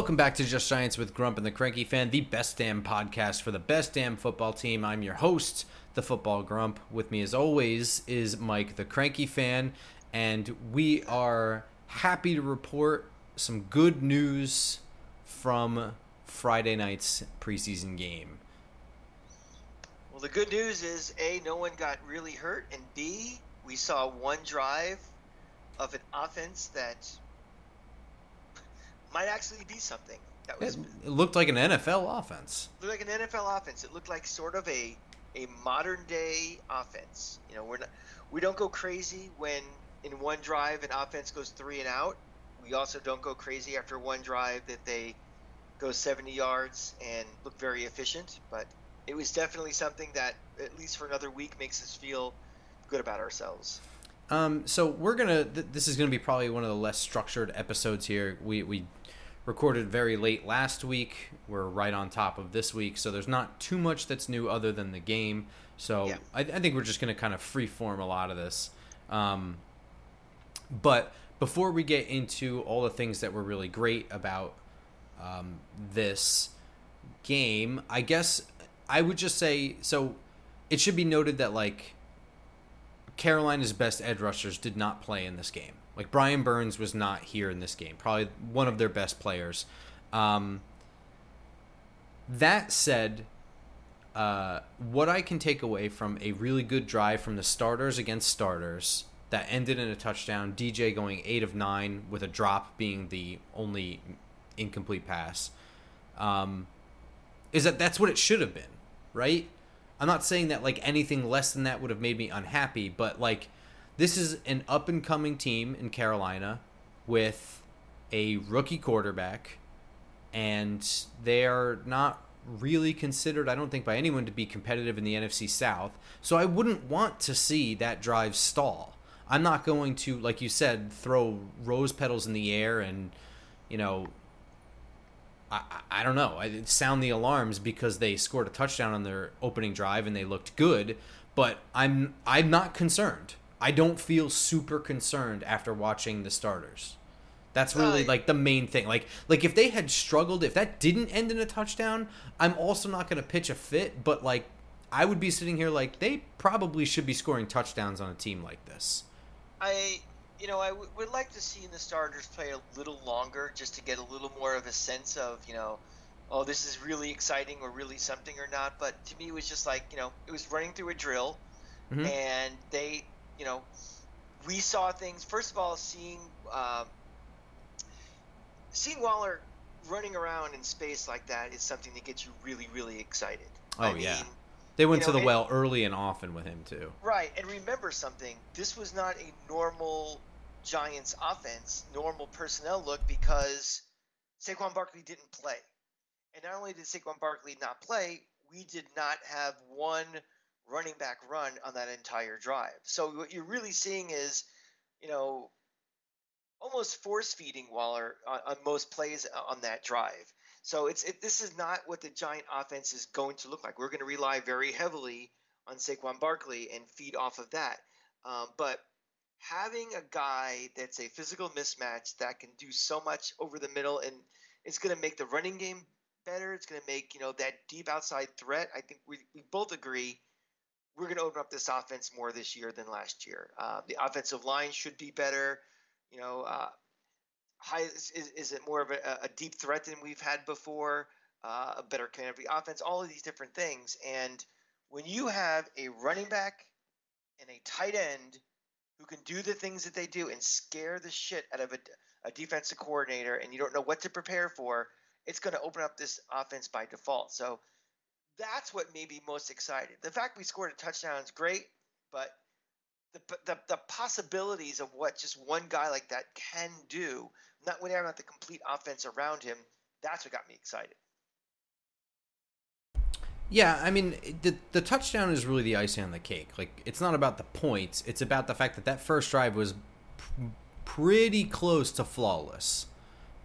Welcome back to Just Giants with Grump and the Cranky Fan, the best damn podcast for the best damn football team. I'm your host, the Football Grump. With me, as always, is Mike, the Cranky Fan, and we are happy to report some good news from Friday night's preseason game. Well, the good news is A, no one got really hurt, and B, we saw one drive of an offense that might actually be something. That was, it looked like an NFL offense. Looked like an NFL offense. It looked like sort of a a modern day offense. You know, we're not we don't go crazy when in one drive an offense goes three and out. We also don't go crazy after one drive that they go 70 yards and look very efficient. But it was definitely something that, at least for another week, makes us feel good about ourselves. Um, so we're gonna. Th- this is gonna be probably one of the less structured episodes here. We we recorded very late last week. We're right on top of this week, so there's not too much that's new other than the game. So yeah. I, I, think we're just going to kind of freeform a lot of this. Um, but before we get into all the things that were really great about um, this game, I guess I would just say so. It should be noted that like Carolina's best edge rushers did not play in this game. Like Brian Burns was not here in this game, probably one of their best players. Um, that said, uh, what I can take away from a really good drive from the starters against starters that ended in a touchdown, DJ going eight of nine with a drop being the only incomplete pass, um, is that that's what it should have been, right? I'm not saying that like anything less than that would have made me unhappy, but like this is an up and coming team in Carolina with a rookie quarterback, and they are not really considered, I don't think, by anyone to be competitive in the NFC South. So I wouldn't want to see that drive stall. I'm not going to, like you said, throw rose petals in the air and, you know, I, I don't know, I sound the alarms because they scored a touchdown on their opening drive and they looked good. But I'm I'm not concerned. I don't feel super concerned after watching the starters. That's really like the main thing. Like like if they had struggled, if that didn't end in a touchdown, I'm also not going to pitch a fit, but like I would be sitting here like they probably should be scoring touchdowns on a team like this. I you know, I w- would like to see the starters play a little longer just to get a little more of a sense of, you know, oh, this is really exciting or really something or not. But to me, it was just like, you know, it was running through a drill, mm-hmm. and they you know, we saw things. First of all, seeing uh, seeing Waller running around in space like that is something that gets you really, really excited. Oh I yeah. Mean, they went to know, the well early and often with him too. Right, and remember something. This was not a normal Giants offense, normal personnel look because Saquon Barkley didn't play. And not only did Saquon Barkley not play, we did not have one running back run on that entire drive. So what you're really seeing is, you know, almost force feeding Waller on, on most plays on that drive. So it's it, this is not what the Giant offense is going to look like. We're going to rely very heavily on Saquon Barkley and feed off of that. Um, but having a guy that's a physical mismatch that can do so much over the middle and it's going to make the running game better. It's going to make you know that deep outside threat. I think we, we both agree we're going to open up this offense more this year than last year. Uh, the offensive line should be better. You know, uh, high is, is, it more of a, a, deep threat than we've had before? Uh, a better command of the offense, all of these different things. And when you have a running back and a tight end who can do the things that they do and scare the shit out of a, a defensive coordinator, and you don't know what to prepare for, it's going to open up this offense by default. So that's what made me most excited. The fact we scored a touchdown is great, but the, the, the possibilities of what just one guy like that can do, not when have the complete offense around him, that's what got me excited. Yeah, I mean, the the touchdown is really the icing on the cake. Like, it's not about the points; it's about the fact that that first drive was p- pretty close to flawless.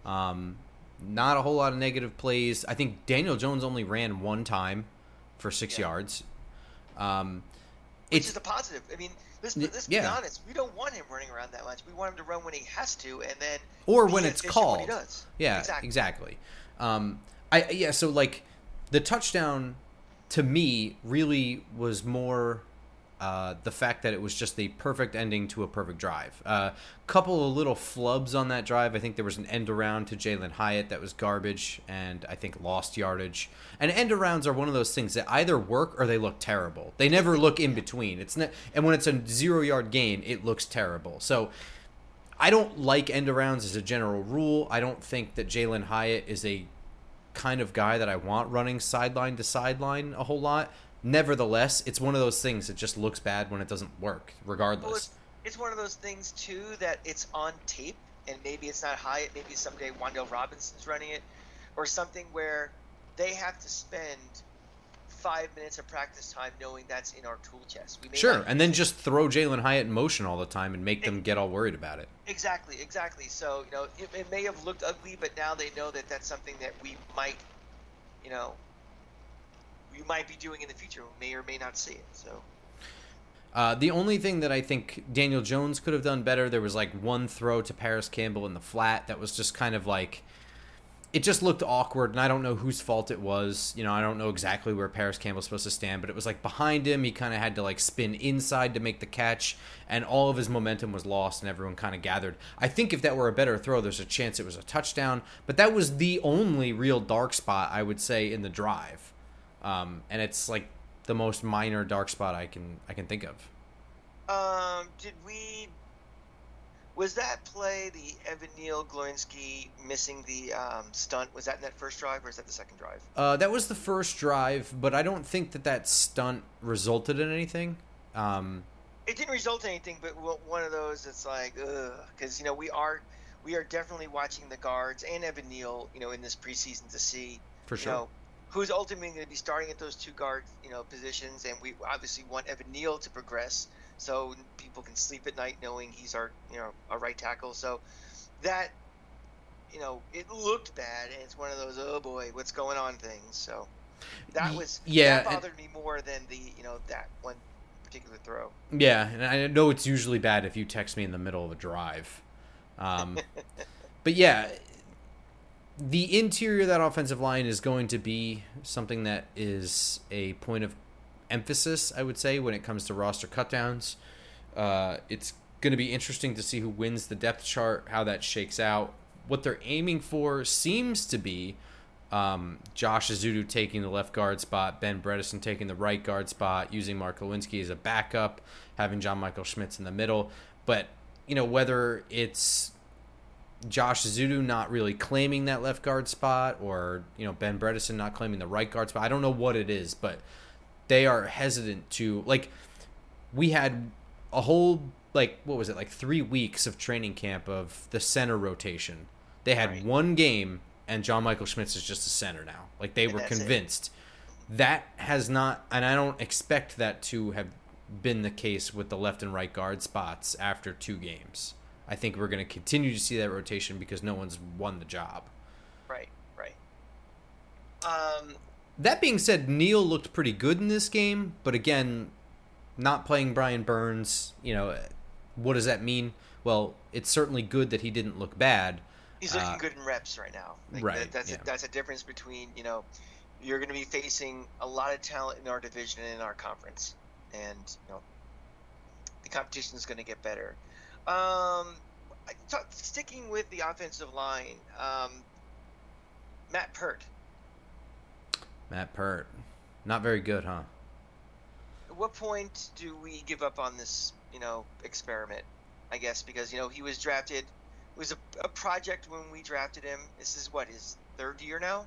Um, not a whole lot of negative plays. I think Daniel Jones only ran one time for six Yeah. yards. Um, Which it's is a positive. I mean, let's, let's be honest. We don't want him running around that much. We want him to run when he has to, and then or when it's called. When. Yeah, exactly. exactly. Um, I yeah, so like the touchdown to me really was more uh, the fact that it was just the perfect ending to a perfect drive. A uh, couple of little flubs on that drive. I think there was an end around to Jalen Hyatt that was garbage and I think lost yardage. And end arounds are one of those things that either work or they look terrible. They never look in between. It's not, and when it's a zero yard gain, it looks terrible. So I don't like end arounds as a general rule. I don't think that Jalen Hyatt is a kind of guy that I want running sideline to sideline a whole lot. Nevertheless, it's one of those things that just looks bad when it doesn't work, regardless. Well, it's, it's one of those things too that it's on tape, and maybe it's not Hyatt. Maybe someday Wan'Dale Robinson's running it, or something where they have to spend five minutes of practice time knowing that's in our tool chest. Sure, and then it. just throw Jalen Hyatt in motion all the time and make them get all worried about it. Exactly, exactly. So you know, it, it may have looked ugly, but now they know that that's something that we might, you know, we might be doing in the future. May or may not see it. So Uh, the only thing that I think Daniel Jones could have done better, there was like one throw to Parris Campbell in the flat that was just kind of like it just looked awkward, and I don't know whose fault it was. You know, I don't know exactly where Parris Campbell's supposed to stand, but it was like behind him. He kind of had to like spin inside to make the catch, and all of his momentum was lost, and everyone kind of gathered. I think if that were a better throw, there's a chance it was a touchdown, but that was the only real dark spot I would say in the drive, um, and it's like the most minor dark spot I can I can think of. Um, did we? Was that play the Evan Neal Glowinski missing the um, stunt? Was that in that first drive or is that the second drive? Uh, that was the first drive, but I don't think that that stunt resulted in anything. Um, It didn't result in anything, but one of those that's like, because you know we are we are definitely watching the guards and Evan Neal, you know, in this preseason to see for you sure. know who's ultimately going to be starting at those two guard you know positions, and we obviously want Evan Neal to progress so people can sleep at night knowing he's our you know our right tackle. So that you know it looked bad, and it's one of those oh boy, what's going on things. So that was yeah, that and- bothered me more than the you know that one particular throw. Yeah, and I know it's usually bad if you text me in the middle of a drive. Um, but yeah, the interior of that offensive line is going to be something that is a point of emphasis, I would say, when it comes to roster cutdowns. Uh, it's going to be interesting to see who wins the depth chart, how that shakes out. What they're aiming for seems to be um, Josh Ezeudu taking the left guard spot, Ben Bredeson taking the right guard spot, using Mark Glowinski as a backup, having John Michael Schmitz in the middle. But, you know, whether it's Josh Ezeudu not really claiming that left guard spot or, you know, Ben Bredeson not claiming the right guard spot, I don't know what it is, but they are hesitant to, like, we had a whole, like, what was it, like three weeks of training camp of the center rotation. They had Right. one game and John Michael Schmitz is just a center now. Like they And were that's it. convinced. That has not, and I don't expect that to have been the case with the left and right guard spots after two games. I think we're going to continue to see that rotation because no one's won the job. Right, right. Um, That being said, Neal looked pretty good in this game, but again, not playing Brian Burns, you know, what does that mean? Well, it's certainly good that he didn't look bad. he's looking Uh, good in reps right now. Like, right, that- that's yeah. a, that's a difference between you know you're going to be facing a lot of talent in our division and in our conference, and you know the competition is going to get better. Um, thought- sticking with the offensive line, um, Matt Peart. Matt Peart, not very good, huh? At what point do we give up on this, you know, experiment? I guess because you know he was drafted. It was a, a project when we drafted him. This is what his third year now.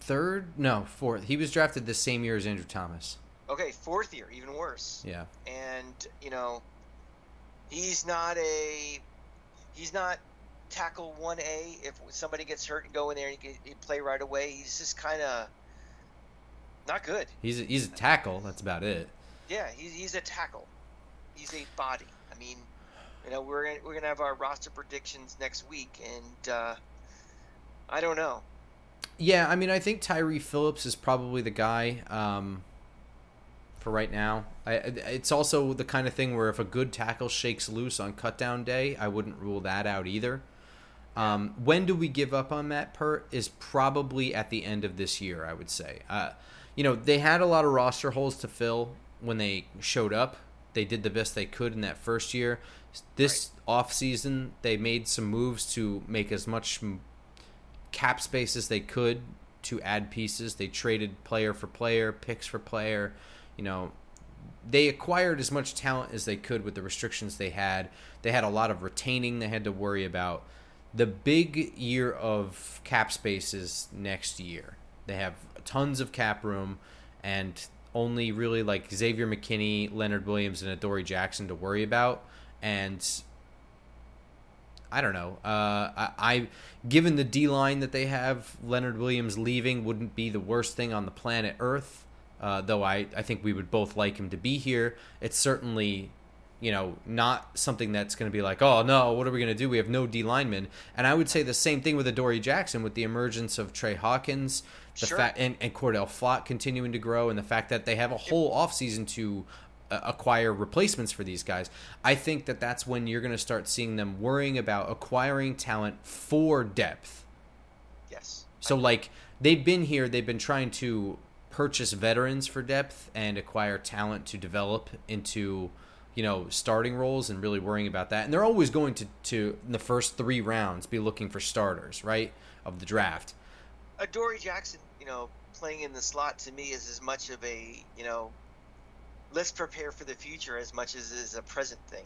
Third? No, fourth. He was drafted the same year as Andrew Thomas. Okay, fourth year, even worse. Yeah. And you know, he's not a, he's not tackle one A if somebody gets hurt and go in there and you, you play right away. He's just kind of not good. He's a, he's a tackle. That's about it. Yeah, he's, he's a tackle. He's a body. I mean, you know, we're gonna, we're gonna have our roster predictions next week, and uh, I don't know. Yeah, I mean, I think Tyree Phillips is probably the guy um, for right now. I, it's also the kind of thing where if a good tackle shakes loose on cutdown day, I wouldn't rule that out either. Um, when do we give up on Matt Peart? Is probably at the end of this year, I would say. Uh, you know, they had a lot of roster holes to fill when they showed up. They did the best they could in that first year. This right. off season, they made some moves to make as much cap space as they could to add pieces. They traded player for player, picks for player. You know, they acquired as much talent as they could with the restrictions they had. They had a lot of retaining they had to worry about. The big year of cap space is next year. They have tons of cap room and only really like Xavier McKinney, Leonard Williams, and Adoree Jackson to worry about. And I don't know. Uh, I, I, given the D line that they have, Leonard Williams leaving wouldn't be the worst thing on the planet Earth. Uh, though I, I think we would both like him to be here. It's certainly you know, not something that's going to be like, oh no, what are we going to do? We have no D linemen. And I would say the same thing with Adoree Jackson with the emergence of Trey Hawkins, the sure. fact and, and Cor'Dale Flott continuing to grow, and the fact that they have a whole offseason to uh, acquire replacements for these guys. I think that that's when you're going to start seeing them worrying about acquiring talent for depth. Yes. So like they've been here, they've been trying to purchase veterans for depth and acquire talent to develop into you know, starting roles and really worrying about that. And they're always going to, to in the first three rounds, be looking for starters, right, of the draft. Adoree Jackson, you know, playing in the slot to me is as much of a, you know, let's prepare for the future as much as is a present thing.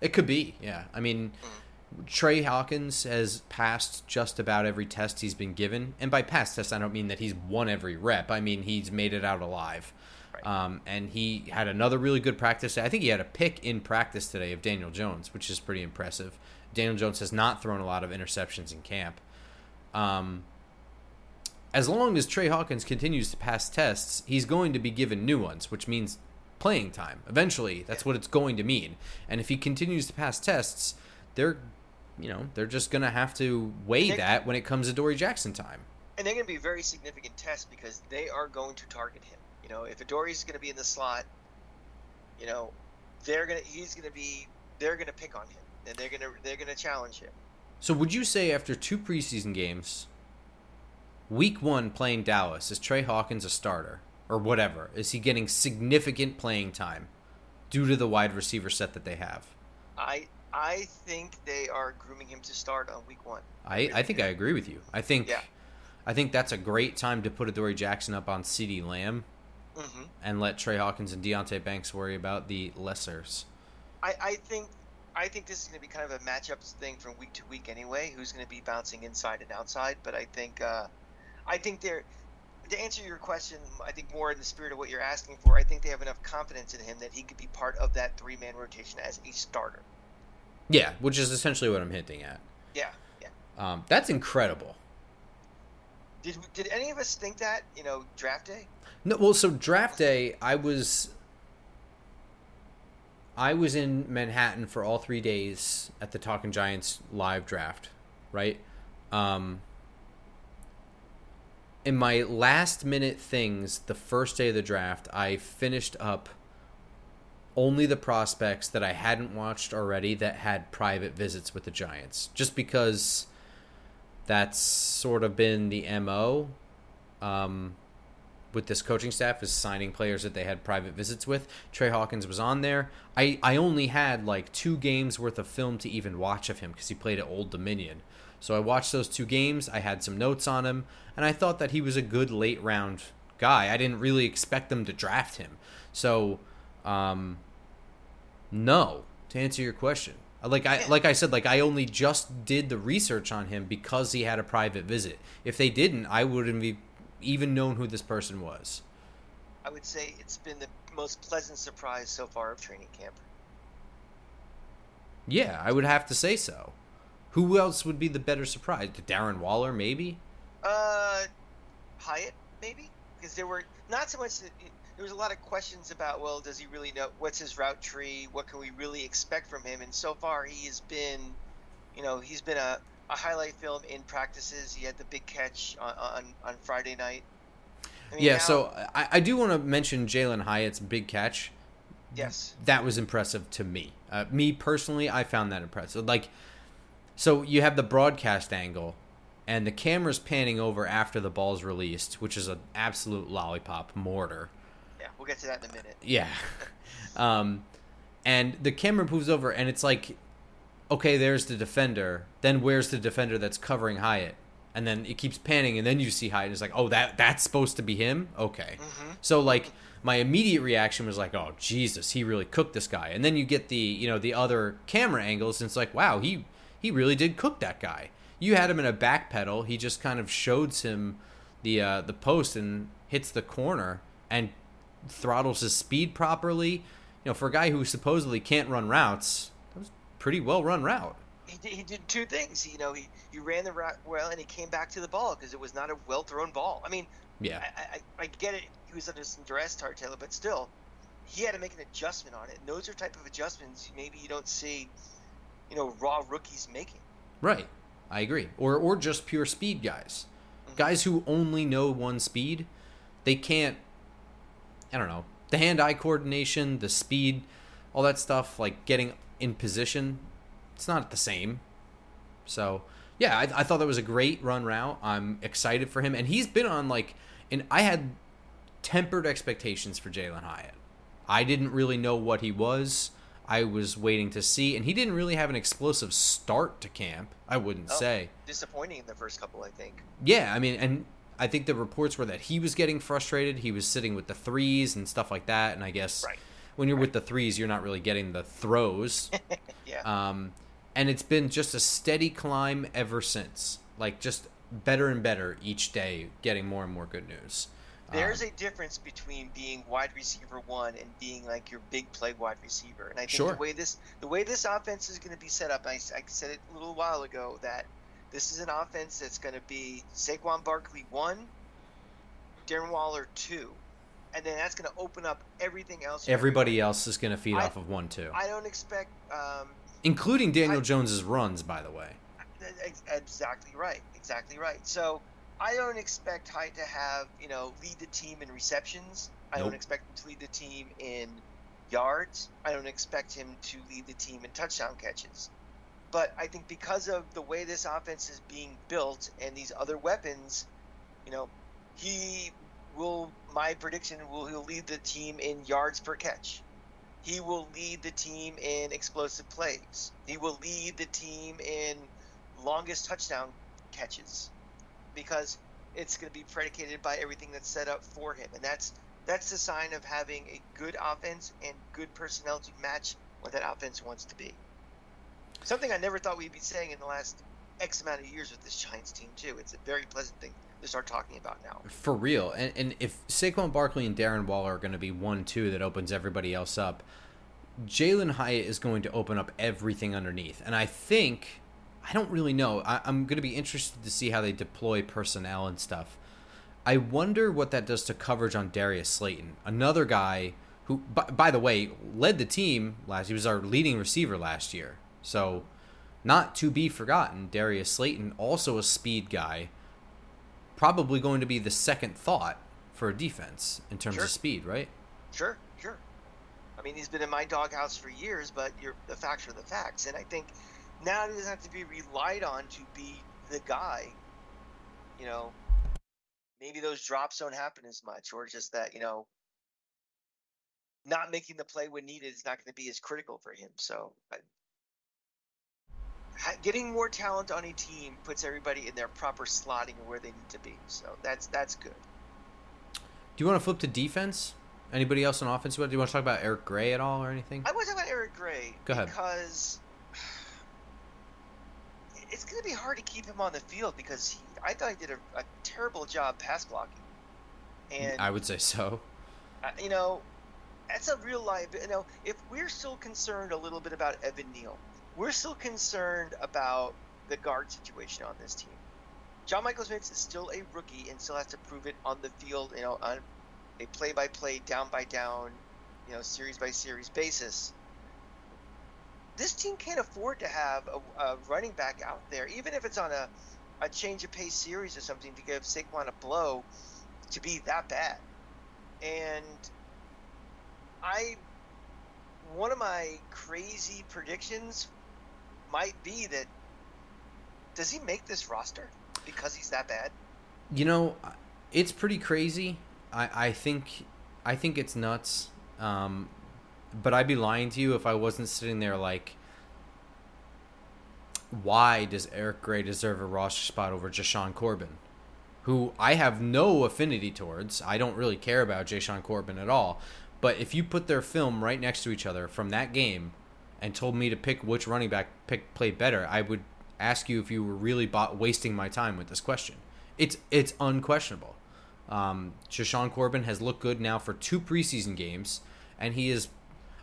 It could be, yeah. I mean, mm. Trey Hawkins has passed just about every test he's been given. And by past test, I don't mean that he's won every rep. I mean he's made it out alive. Um, and he had another really good practice. I think he had a pick in practice today of Daniel Jones, which is pretty impressive. Daniel Jones has not thrown a lot of interceptions in camp. Um, as long as Trey Hawkins continues to pass tests, he's going to be given new ones, which means playing time. Eventually, that's what it's going to mean. And if he continues to pass tests, they're, you know, they're just going to have to weigh that when it comes to Dory Jackson time. And they're going to be very significant tests because they are going to target him. You know, if Adoree's going to be in the slot, you know, they're gonna he's gonna be they're gonna pick on him and they're gonna they're gonna challenge him. So would you say after two preseason games, week one playing Dallas, is Trey Hawkins a starter or whatever? Is he getting significant playing time due to the wide receiver set that they have? I I think they are grooming him to start on week one. I, I think I agree with you. I think yeah. I think that's a great time to put Adoree Jackson up on CeeDee Lamb mm-hmm. and let Trey Hawkins and Deonte Banks worry about the lessers. I, I think I think this is going to be kind of a matchups thing from week to week anyway. Who's going to be bouncing inside and outside? But I think uh, I think they're to answer your question. I think more in the spirit of what you're asking for. I think they have enough confidence in him that he could be part of that three man rotation as a starter. Yeah, which is essentially what I'm hinting at. Yeah, yeah. Um, that's incredible. Did did any of us think that you know draft day? No, well, so draft day, I was I was in Manhattan for all three days at the Talking Giants live draft, right? Um, in my last minute things, the first day of the draft, I finished up only the prospects that I hadn't watched already that had private visits with the Giants, just because that's sort of been the mo. Um, with this coaching staff is signing players that they had private visits with. Trey Hawkins was on there. I, I only had like two games worth of film to even watch of him because he played at Old Dominion. So I watched those two games. I had some notes on him, and I thought that he was a good late round guy. I didn't really expect them to draft him. So, um, no, to answer your question. Like I like I said, like I only just did the research on him because he had a private visit. If they didn't, I wouldn't be even known who this person was? I would say it's been the most pleasant surprise so far of training camp. Yeah, I would have to say so. Who else would be the better surprise? Darren Waller, maybe. Uh, Hyatt, maybe, because there were not so much. There was a lot of questions about, well, does he really know what's his route tree? What can we really expect from him? And so far, he has been, you know, he's been a, a highlight film in practices. He had the big catch on on, on Friday night. I mean, yeah, now, so I, I do want to mention Jalen Hyatt's big catch. Yes, that was impressive to me. Uh, me personally, I found that impressive. Like, so you have the broadcast angle, and the camera's panning over after the ball's released, which is an absolute lollipop mortar. We'll get to that in a minute. Yeah, um, and the camera moves over, and it's like, okay, there's the defender. Then where's the defender that's covering Hyatt? And then it keeps panning, and then you see Hyatt. It's like, oh, that that's supposed to be him. Okay, mm-hmm. so like my immediate reaction was like, "Oh Jesus, he really cooked this guy." And then you get the you know the other camera angles, and it's like, "Wow, he he really did cook that guy." You had him in a back pedal. He just kind of shows him the uh, the post and hits the corner and throttles his speed properly. You know, for a guy who supposedly can't run routes, that was pretty well run route. He did, he did two things. You know, he, he ran the route well and he came back to the ball because it was not a well thrown ball. I mean, yeah, I, I, I get it he was under some duress, Tartella, but still, he had to make an adjustment on it. And those are type of adjustments maybe you don't see, you know, raw rookies making. Right, I agree. Or or just pure speed guys, mm-hmm. guys who only know one speed, they can't. I don't know the hand-eye coordination, the speed, all that stuff, like getting in position. It's not the same. So yeah, I, I thought that was a great run route. I'm excited for him, and he's been on like, and I had tempered expectations for Jalen Hyatt. I didn't really know what he was. I was waiting to see, and he didn't really have an explosive start to camp. I wouldn't oh, say disappointing in the first couple. I think. Yeah, I mean, and I think the reports were that he was getting frustrated. He was sitting with the threes and stuff like that, and I guess right. when you're right. with the threes, you're not really getting the throws. yeah. Um, and it's been just a steady climb ever since. Like just better and better each day, getting more and more good news. There's um, a difference between being wide receiver one and being like your big play wide receiver. And I think sure. the way this the way this offense is going to be set up, I, I said it a little while ago that this is an offense that's going to be Saquon Barkley one, Darren Waller two, and then that's going to open up everything else. Everybody else is going to feed I, off of one two. I don't expect, um, including Daniel I, Jones's runs, by the way. Exactly right. Exactly right. So I don't expect Hyatt to have, you know, lead the team in receptions. I don't expect him to lead the team in yards. I don't expect him to lead the team in touchdown catches. But I think because of the way this offense is being built and these other weapons, you know, he will. My prediction will he'll lead the team in yards per catch. He will lead the team in explosive plays. He will lead the team in longest touchdown catches because it's going to be predicated by everything that's set up for him, and that's that's the sign of having a good offense and good personnel to match what that offense wants to be. Something I never thought we'd be saying in the last X amount of years with this Giants team too. It's a very pleasant thing to start talking about now. For real, and and if Saquon Barkley and Darren Waller are going to be one two that opens everybody else up, Jalen Hyatt is going to open up everything underneath, and I think I don't really know. I, am going to be interested to see how they deploy personnel and stuff. I wonder what that does to coverage on Darius Slayton, another guy who, by, by the way, led the team last. He was our leading receiver last year, so not to be forgotten. Darius Slayton, also a speed guy, probably going to be the second thought for a defense in terms sure. of speed, right? Sure, sure. I mean, he's been in my doghouse for years, but you're the facts are the facts, and I think now he doesn't have to be relied on to be the guy. You know, maybe those drops don't happen as much, or just that you know, not making the play when needed is not going to be as critical for him. So, I, getting more talent on a team puts everybody in their proper slotting where they need to be. So that's that's good. Do you want to flip to defense? Anybody else on offense? Do you want to talk about Eric Gray at all or anything? I want to talk about Eric Gray. Go ahead. Because it's going to be hard to keep him on the field because he, I thought he did a, a, terrible job pass blocking. And I would say so. Uh, you know, that's a real life. You know, if we're still concerned a little bit about Evan Neal, we're still concerned about the guard situation on this team. John Michael Schmitz is still a rookie and still has to prove it on the field, you know, on a play by play, down by down, you know, series by series basis. This team can't afford to have a, a running back out there, even if it's on a, a change of pace series or something, to give Saquon a blow to be that bad. And I, one of my crazy predictions might be that does he make this roster? because he's that bad? You know, it's pretty crazy. I, I think I think it's nuts. Um, but I'd be lying to you if I wasn't sitting there like, why does Eric Gray deserve a roster spot over Jashaun Corbin, who I have no affinity towards? I don't really care about Jashaun Corbin at all. But if you put their film right next to each other from that game, and told me to pick which running back pick played better, I would ask you if you were really bought, wasting my time with this question. It's it's unquestionable. Um, Jashaun Corbin has looked good now for two preseason games, and he is,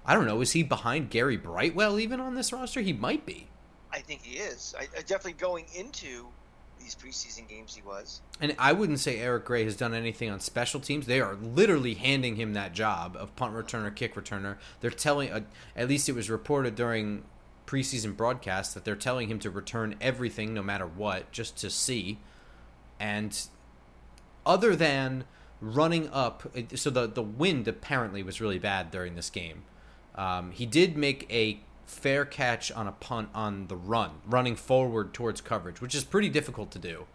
I don't know, is he behind Gary Brightwell even on this roster? He might be. I think he is. I, I definitely going into these preseason games he was. And I wouldn't say Eric Gray has done anything on special teams. They are literally handing him that job of punt returner, kick returner. They're telling, uh, at least it was reported during preseason broadcast that they're telling him to return everything no matter what just to see and other than running up so the the wind apparently was really bad during this game um, he did make a fair catch on a punt on the run running forward towards coverage which is pretty difficult to do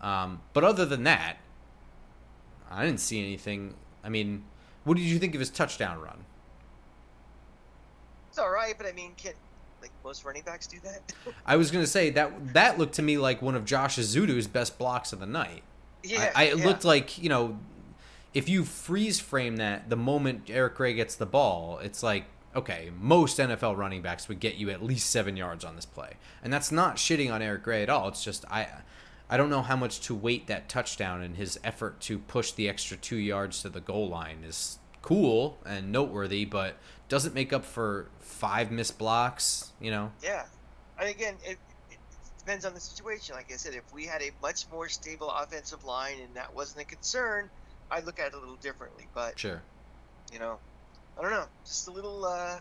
um, but other than that i didn't see anything i mean what did you think of his touchdown run it's all right but i mean can like most running backs do that. I was gonna say that that looked to me like one of Josh Ezeudu's best blocks of the night. Yeah, I, I it yeah. looked like you know, if you freeze frame that the moment Eric Gray gets the ball, it's like okay, most NFL running backs would get you at least seven yards on this play, and that's not shitting on Eric Gray at all. It's just I. I don't know how much to weight that touchdown and his effort to push the extra two yards to the goal line is cool and noteworthy, but doesn't make up for five missed blocks. You know. Yeah, and again, it, it depends on the situation. Like I said, if we had a much more stable offensive line and that wasn't a concern, I'd look at it a little differently. But sure, you know, I don't know, just a little. Uh,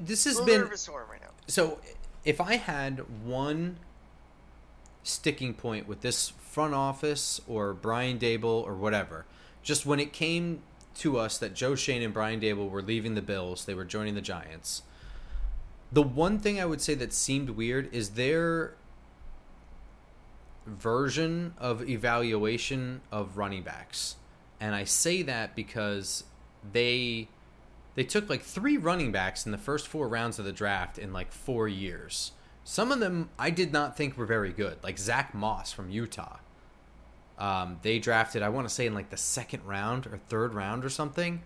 this has a been nervous for him right now. So, if I had one sticking point with this front office or Brian Daboll or whatever, just when it came to us that Joe Schoen and Brian Daboll were leaving the Bills, they were joining the Giants. The one thing I would say that seemed weird is their version of evaluation of running backs. And I say that because they they took like three running backs in the first four rounds of the draft in like four years. Some of them I did not think were very good, like Zack Moss from Utah. Um, they drafted, I want to say, in like the second round or third round or something.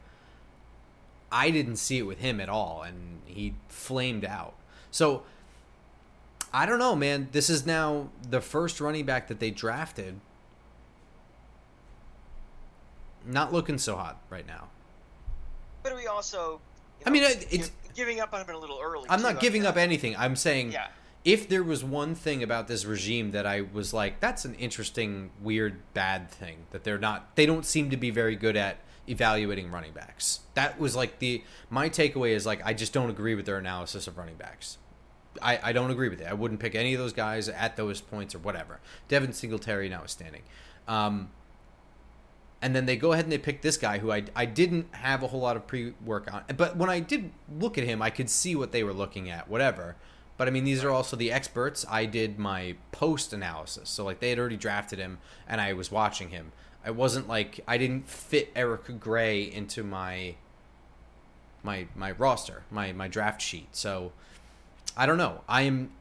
I didn't see it with him at all, and he flamed out. So I don't know, man. This is now the first running back that they drafted. Not looking so hot right now. But we also. You I mean, it's- giving up on him a little early. I'm too. not I giving mean, up anything. I'm saying Yeah. if there was one thing about this regime that I was like, that's an interesting, weird, bad thing that they're not, they don't seem to be very good at evaluating running backs. That was like the, my takeaway is like, I just don't agree with their analysis of running backs. I, I don't agree with it. I wouldn't pick any of those guys at those points or whatever. Devin Singletary notwithstanding. Um, and then they go ahead and they pick this guy who I, I didn't have a whole lot of pre work on. But when I did look at him, I could see what they were looking at, whatever. But I mean, these are also the experts. I did my post analysis. So, like, they had already drafted him and I was watching him. I wasn't like, I didn't fit Eric Gray into my. My, my roster, my, my draft sheet. So I don't know. I am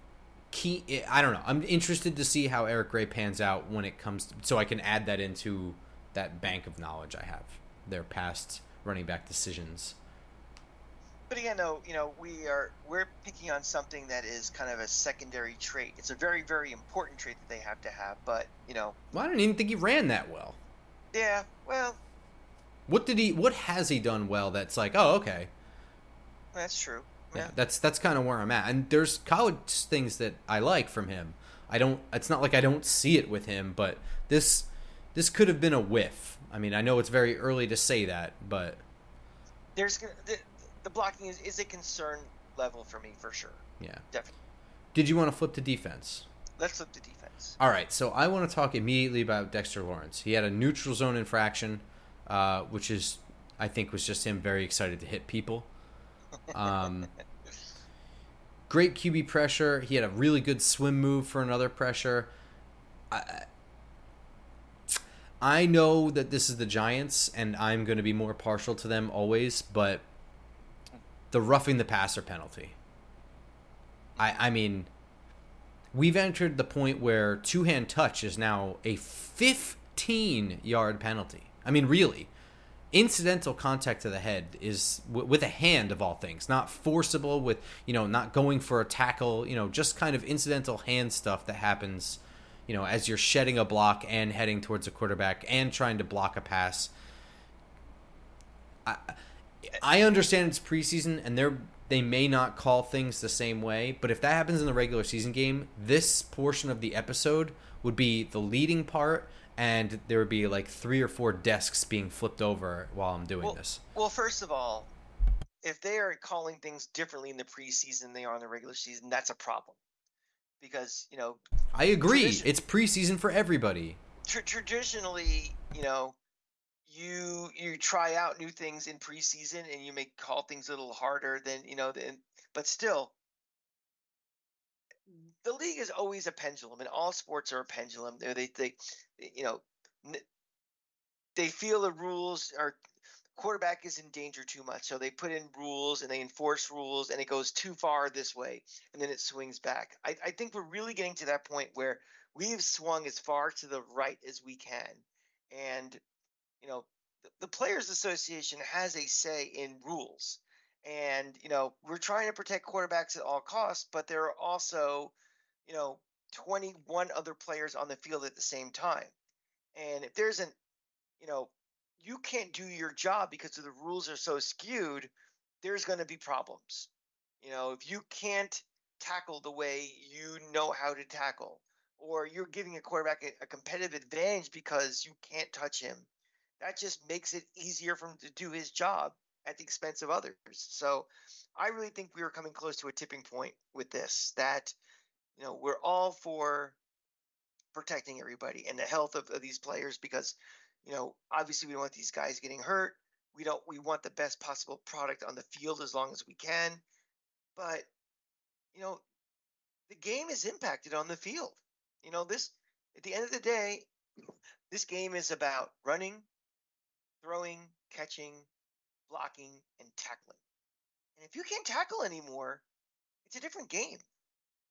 key. I don't know. I'm interested to see how Eric Gray pans out when it comes, to, so I can add that into that bank of knowledge I have. Their past running back decisions. But again, though, you know, we are we're picking on something that is kind of a secondary trait. It's a very, very important trait that they have to have. But you know, Well, I don't even think he ran that well. yeah, well, What did he? What has he done well? That's like, oh, okay. that's true. yeah. That's that's kind of where I'm at. And there's college things that I like from him. I don't. It's not like I don't see it with him, but this this could have been a whiff. I mean, I know it's very early to say that, but there's the, the blocking is, is a concern level for me for sure. Yeah, definitely. Did you want to flip to defense? Let's flip to defense. All right, so I want to talk immediately about Dexter Lawrence. He had a neutral zone infraction, uh, which is, I think, was just him very excited to hit people. Um, great QB pressure. He had a really good swim move for another pressure. I, I know that this is the Giants, and I'm going to be more partial to them always, but the roughing the passer penalty. I, I mean, we've entered the point where two hand touch is now a 15 yard penalty. I mean, really incidental contact to the head is w- with a hand of all things not forcible with you know not going for a tackle you know just kind of incidental hand stuff that happens you know as you're shedding a block and heading towards a quarterback and trying to block a pass i i understand it's preseason and they're they may not call things the same way but if that happens in the regular season game this portion of the episode would be the leading part and there would be like three or four desks being flipped over while I'm doing well, this. Well, first of all, if they are calling things differently in the preseason than they are in the regular season, that's a problem. Because you know, I agree. It's preseason for everybody. Tra- traditionally, you know, you you try out new things in preseason and you may call things a little harder than you know. Than, but still, the league is always a pendulum, and all sports are a pendulum. They, they, they you know, they feel the rules are quarterback is in danger too much, so they put in rules and they enforce rules, and it goes too far this way, and then it swings back. I, I think we're really getting to that point where we've swung as far to the right as we can, and you know, the, the Players Association has a say in rules. And, you know, we're trying to protect quarterbacks at all costs, but there are also you know, 21 other players on the field at the same time. And if there's an, you know, you can't do your job because the rules are so skewed, there's going to be problems. You know, if you can't tackle the way you know how to tackle, or you're giving a quarterback a, a competitive advantage because you can't touch him, that just makes it easier for him to do his job at the expense of others. So I really think we are coming close to a tipping point with this that you know, we're all for protecting everybody and the health of, of these players because, you know, obviously we don't want these guys getting hurt. We don't. We want the best possible product on the field as long as we can. But, you know, the game is impacted on the field. You know, this at the end of the day, this game is about running, throwing, catching, blocking, and tackling. And if you can't tackle anymore, it's a different game.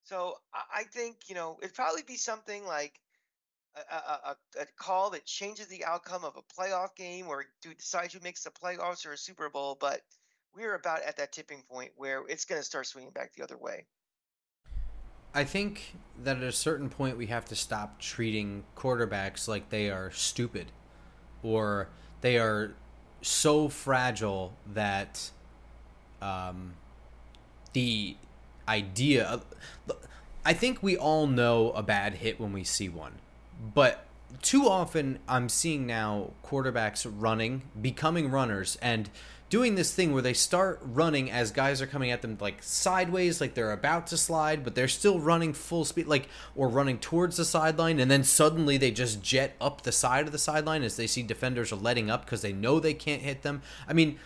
So I think you know it'd probably be something like a, a, a, call that changes the outcome of a playoff game or to decide who makes the playoffs or a Super Bowl. But we're about at that tipping point where it's going to start swinging back the other way. I think that at a certain point we have to stop treating quarterbacks like they are stupid or they are so fragile that um, the idea of, I think we all know a bad hit when we see one. But too often I'm seeing now quarterbacks running, becoming runners and doing this thing where they start running as guys are coming at them like sideways like they're about to slide but they're still running full speed like or running towards the sideline and then suddenly they just jet up the side of the sideline as they see defenders are letting up because they know they can't hit them i mean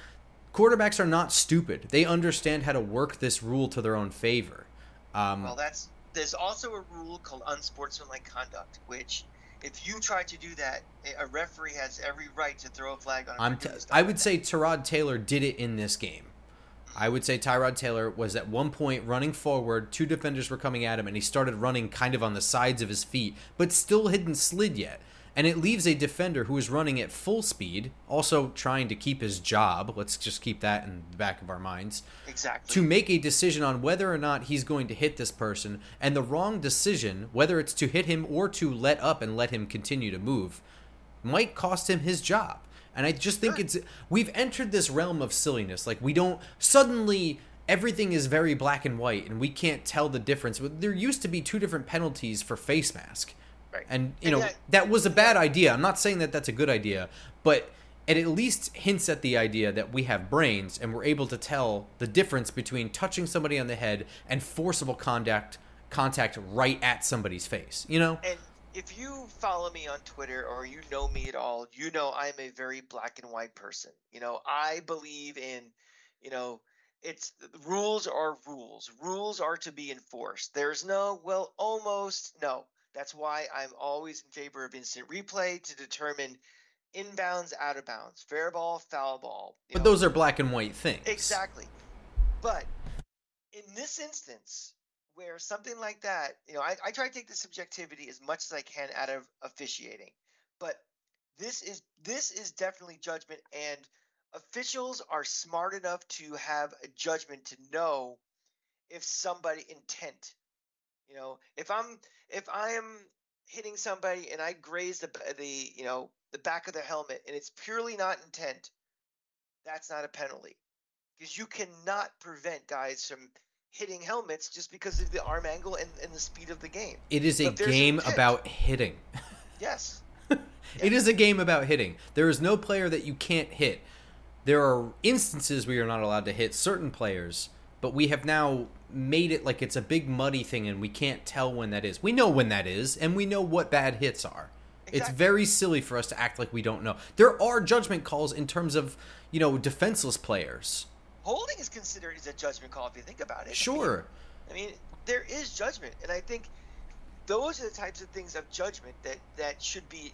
quarterbacks are not stupid. They understand how to work this rule to their own favor. Um, well, that's there's also a rule called unsportsmanlike conduct, which if you try to do that, a referee has every right to throw a flag on. I'm t- I would say Tyrod Taylor did it in this game. I would say Tyrod Taylor was at one point running forward. Two defenders were coming at him, and he started running kind of on the sides of his feet, but still hadn't slid yet and it leaves a defender who is running at full speed, also trying to keep his job. Let's just keep that in the back of our minds. Exactly. To make a decision on whether or not he's going to hit this person, and the wrong decision, whether it's to hit him or to let up and let him continue to move, might cost him his job. And I just think it's we've entered this realm of silliness. Like we don't suddenly everything is very black and white, and we can't tell the difference. But There used to be two different penalties for face mask, Right. and you And know that- that was a bad idea. I'm not saying that that's a good idea, but it at least hints at the idea that we have brains and we're able to tell the difference between touching somebody on the head and forcible contact contact right at somebody's face. You know? And if you follow me on Twitter or you know me at all, you know I'm a very black and white person. You know, I believe in, you know, it's rules are rules. Rules are to be enforced. There's no, well, almost no. That's why I'm always in favor of instant replay to determine inbounds, out of bounds, fair ball, foul ball. But know. those are black and white things. Exactly. But in this instance, where something like that, you know, I, I try to take the subjectivity as much as I can out of officiating. But this is this is definitely judgment and officials are smart enough to have a judgment to know if somebody intent. You know, if I'm if I am hitting somebody and I graze the the you know the back of the helmet and it's purely not intent, that's not a penalty because you cannot prevent guys from hitting helmets just because of the arm angle and, and the speed of the game. It is a game intent. about hitting. Yes. It is a game about hitting. There is no player that you can't hit. There are instances where you're not allowed to hit certain players, but we have now made it like it's a big muddy thing and we can't tell when that is. We know when that is, and we know what bad hits are. It's very silly for us to act like we don't know. There are judgment calls in terms of, you know, defenseless players. Holding is considered as a judgment call if you think about it. I mean, Sure. I mean, there is judgment, and I think those are the types of things of judgment that that should be.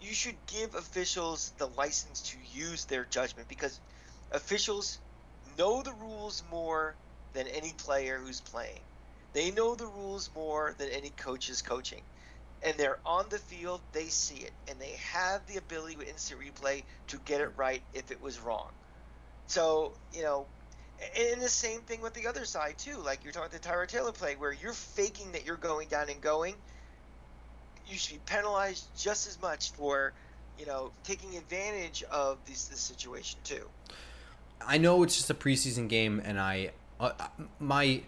You should give officials the license to use their judgment because officials know the rules more than any player who's playing. They know the rules more than any coach is coaching. And they're on the field, they see it, and they have the ability with instant replay to get it right if it was wrong. So, you know, and the same thing with the other side too. Like you're talking the Tyrod Taylor play, where you're faking that you're going down and going. You should be penalized just as much for, you know, taking advantage of this this situation too. I know it's just a preseason game, and I uh, my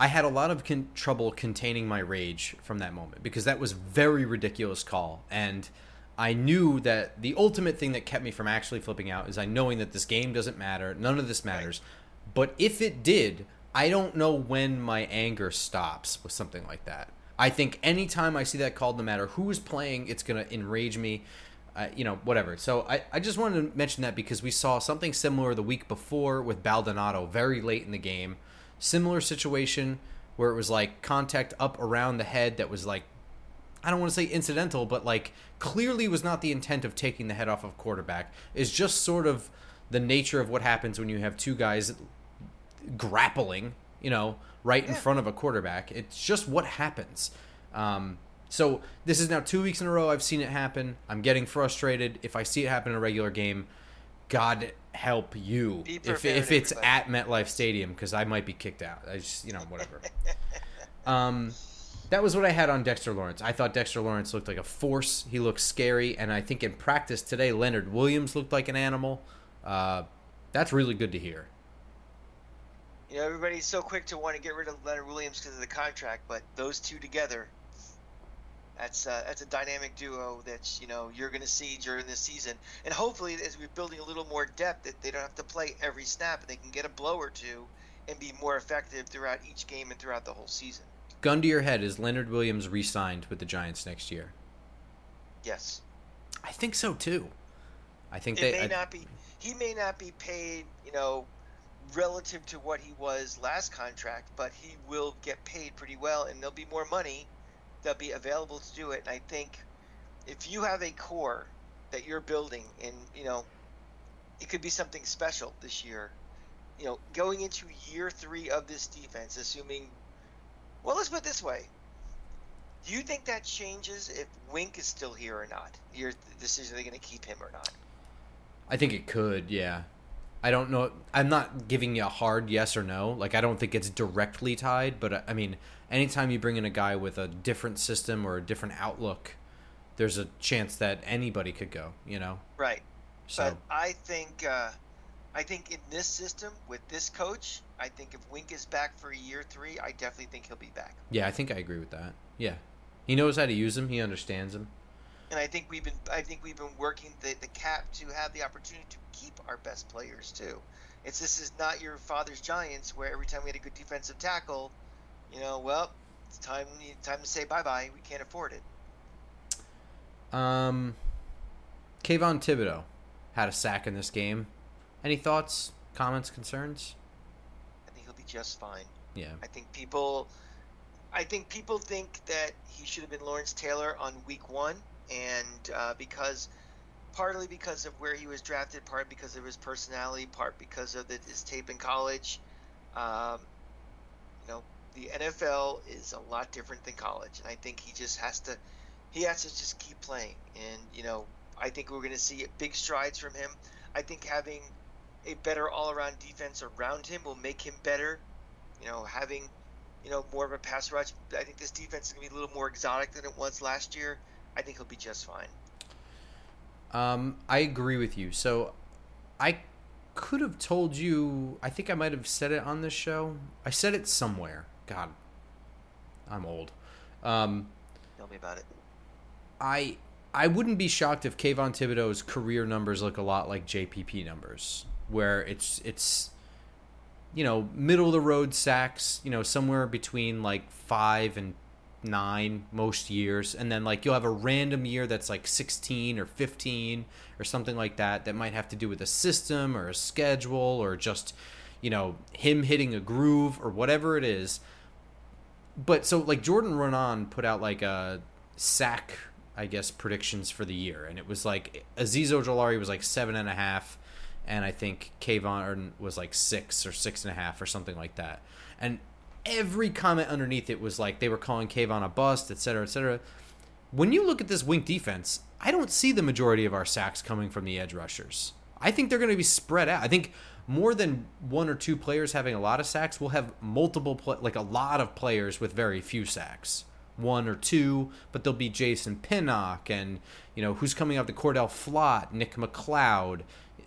I had a lot of con- trouble containing my rage from that moment because that was very ridiculous call, and I knew that the ultimate thing that kept me from actually flipping out is I knowing that this game doesn't matter, none of this matters. But if it did, I don't know when my anger stops with something like that. I think anytime I see that called, no matter who is playing, it's gonna enrage me. Uh, you know, whatever. So I, I just wanted to mention that because we saw something similar the week before with Baldonado very late in the game. Similar situation where it was like contact up around the head that was like I don't want to say incidental, but like clearly was not the intent of taking the head off of quarterback. Is just sort of the nature of what happens when you have two guys grappling, you know, right in Yeah. front of a quarterback. It's just what happens. Um, so this is now two weeks in a row I've seen it happen. I'm getting frustrated. If I see it happen in a regular game, God help you. If, if it's at MetLife Stadium, because I might be kicked out. I just, you know, whatever. um, that was what I had on Dexter Lawrence. I thought Dexter Lawrence looked like a force. He looked scary, and I think in practice today, Leonard Williams looked like an animal. Uh, that's really good to hear. You know, everybody's so quick to want to get rid of Leonard Williams because of the contract, but those two together, that's uh, that's a dynamic duo that you know you're going to see during this season, and hopefully as we're building a little more depth, that they don't have to play every snap, and they can get a blow or two, and be more effective throughout each game and throughout the whole season. Gun to your head, is Leonard Williams re-signed with the Giants next year? Yes, I think so too. I think it they. may I- not be. He may not be paid, you know, relative to what he was last contract, but he will get paid pretty well, and there'll be more money that'll be available to do it. And I think if you have a core that you're building, and you know, it could be something special this year. You know, going into year three of this defense, assuming, well, let's put it this way. Do you think that changes if Wink is still here or not? Your decision, are going to keep him or not? I think it could, yeah. I don't know. I'm not giving you a hard yes or no. Like I don't think it's directly tied, but I mean, anytime you bring in a guy with a different system or a different outlook, there's a chance that anybody could go. You know. Right. So But I think uh, I think in this system with this coach, I think if Wink is back for year three, I definitely think he'll be back. Yeah, I think I agree with that. Yeah, he knows how to use him. He understands him. And I think we've been I think we've been working the, the cap to have the opportunity to keep our best players too. It's this is not your father's Giants where every time we had a good defensive tackle, you know, well, it's time time to say bye bye. We can't afford it. Um, Kayvon Thibodeaux had a sack in this game. Any thoughts, comments, concerns? I think he'll be just fine. Yeah. I think people, I think people think that he should have been Lawrence Taylor on week one, and uh, because, partly because of where he was drafted, part because of his personality, part because of the, his tape in college. Um, you know, the NFL is a lot different than college, and I think he just has to, he has to just keep playing, and you know, I think we're going to see big strides from him. I think having a better all-around defense around him will make him better. You know, having you know more of a pass rush. I think this defense is going to be a little more exotic than it was last year. I think he'll be just fine. Um, I agree with you. So, I could have told you. I think I might have said it on this show. I said it somewhere. God, I'm old. Um, Tell me about it. I I wouldn't be shocked if Kayvon Thibodeaux's career numbers look a lot like JPP numbers, where it's it's you know middle of the road sacks, you know somewhere between like five and nine most years, and then like you'll have a random year that's like sixteen or fifteen or something like that that might have to do with a system or a schedule or just you know him hitting a groove or whatever it is. But so like Jordan Raanan put out like a sack I guess predictions for the year, and it was like Azeez Ojulari was like seven and a half, and I think Kayvon was like six or six and a half or something like that. And every comment underneath it was like they were calling Kayvon a bust, et cetera, et cetera. When you look at this wink defense, I don't see the majority of our sacks coming from the edge rushers. I think they're going to be spread out. I think more than one or two players having a lot of sacks will have multiple, pl- like a lot of players with very few sacks one or two, but there'll be Jason Pinnock and you know who's coming up to Cor'Dale Flott, Nick McCloud,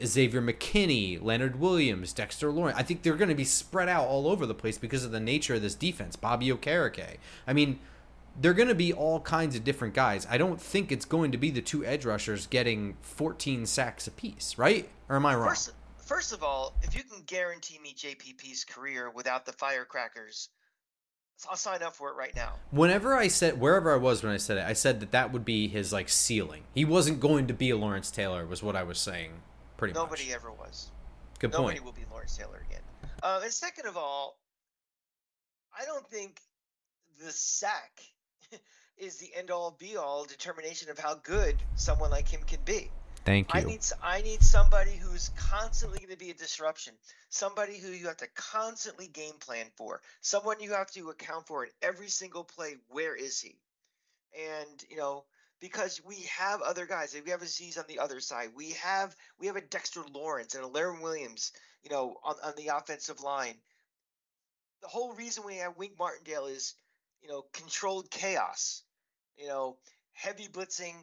Xavier McKinney, Leonard Williams, Dexter Lawrence. I think they're going to be spread out all over the place because of the nature of this defense. Bobby Okereke. I mean, they're going to be all kinds of different guys. I don't think it's going to be the two edge rushers getting 14 sacks apiece, right? Or am I wrong? First, first of all, if you can guarantee me JPP's career without the firecrackers, I'll sign up for it right now. Whenever I said wherever I was when I said it, I said that that would be his like ceiling. He wasn't going to be a Lawrence Taylor, was what I was saying. Pretty Nobody much. ever was. Good Nobody point. will be Lawrence Taylor again. Uh, and second of all, I don't think the sack is the end all be all determination of how good someone like him can be. Thank you. I need I need somebody who's constantly going to be a disruption. Somebody who you have to constantly game plan for. Someone you have to account for in every single play. Where is he? And you know because we have other guys. We have Azeez on the other side. We have we have a Dexter Lawrence and a Larry Williams. You know on on the offensive line. The whole reason we have Wink Martindale is you know controlled chaos. You know heavy blitzing.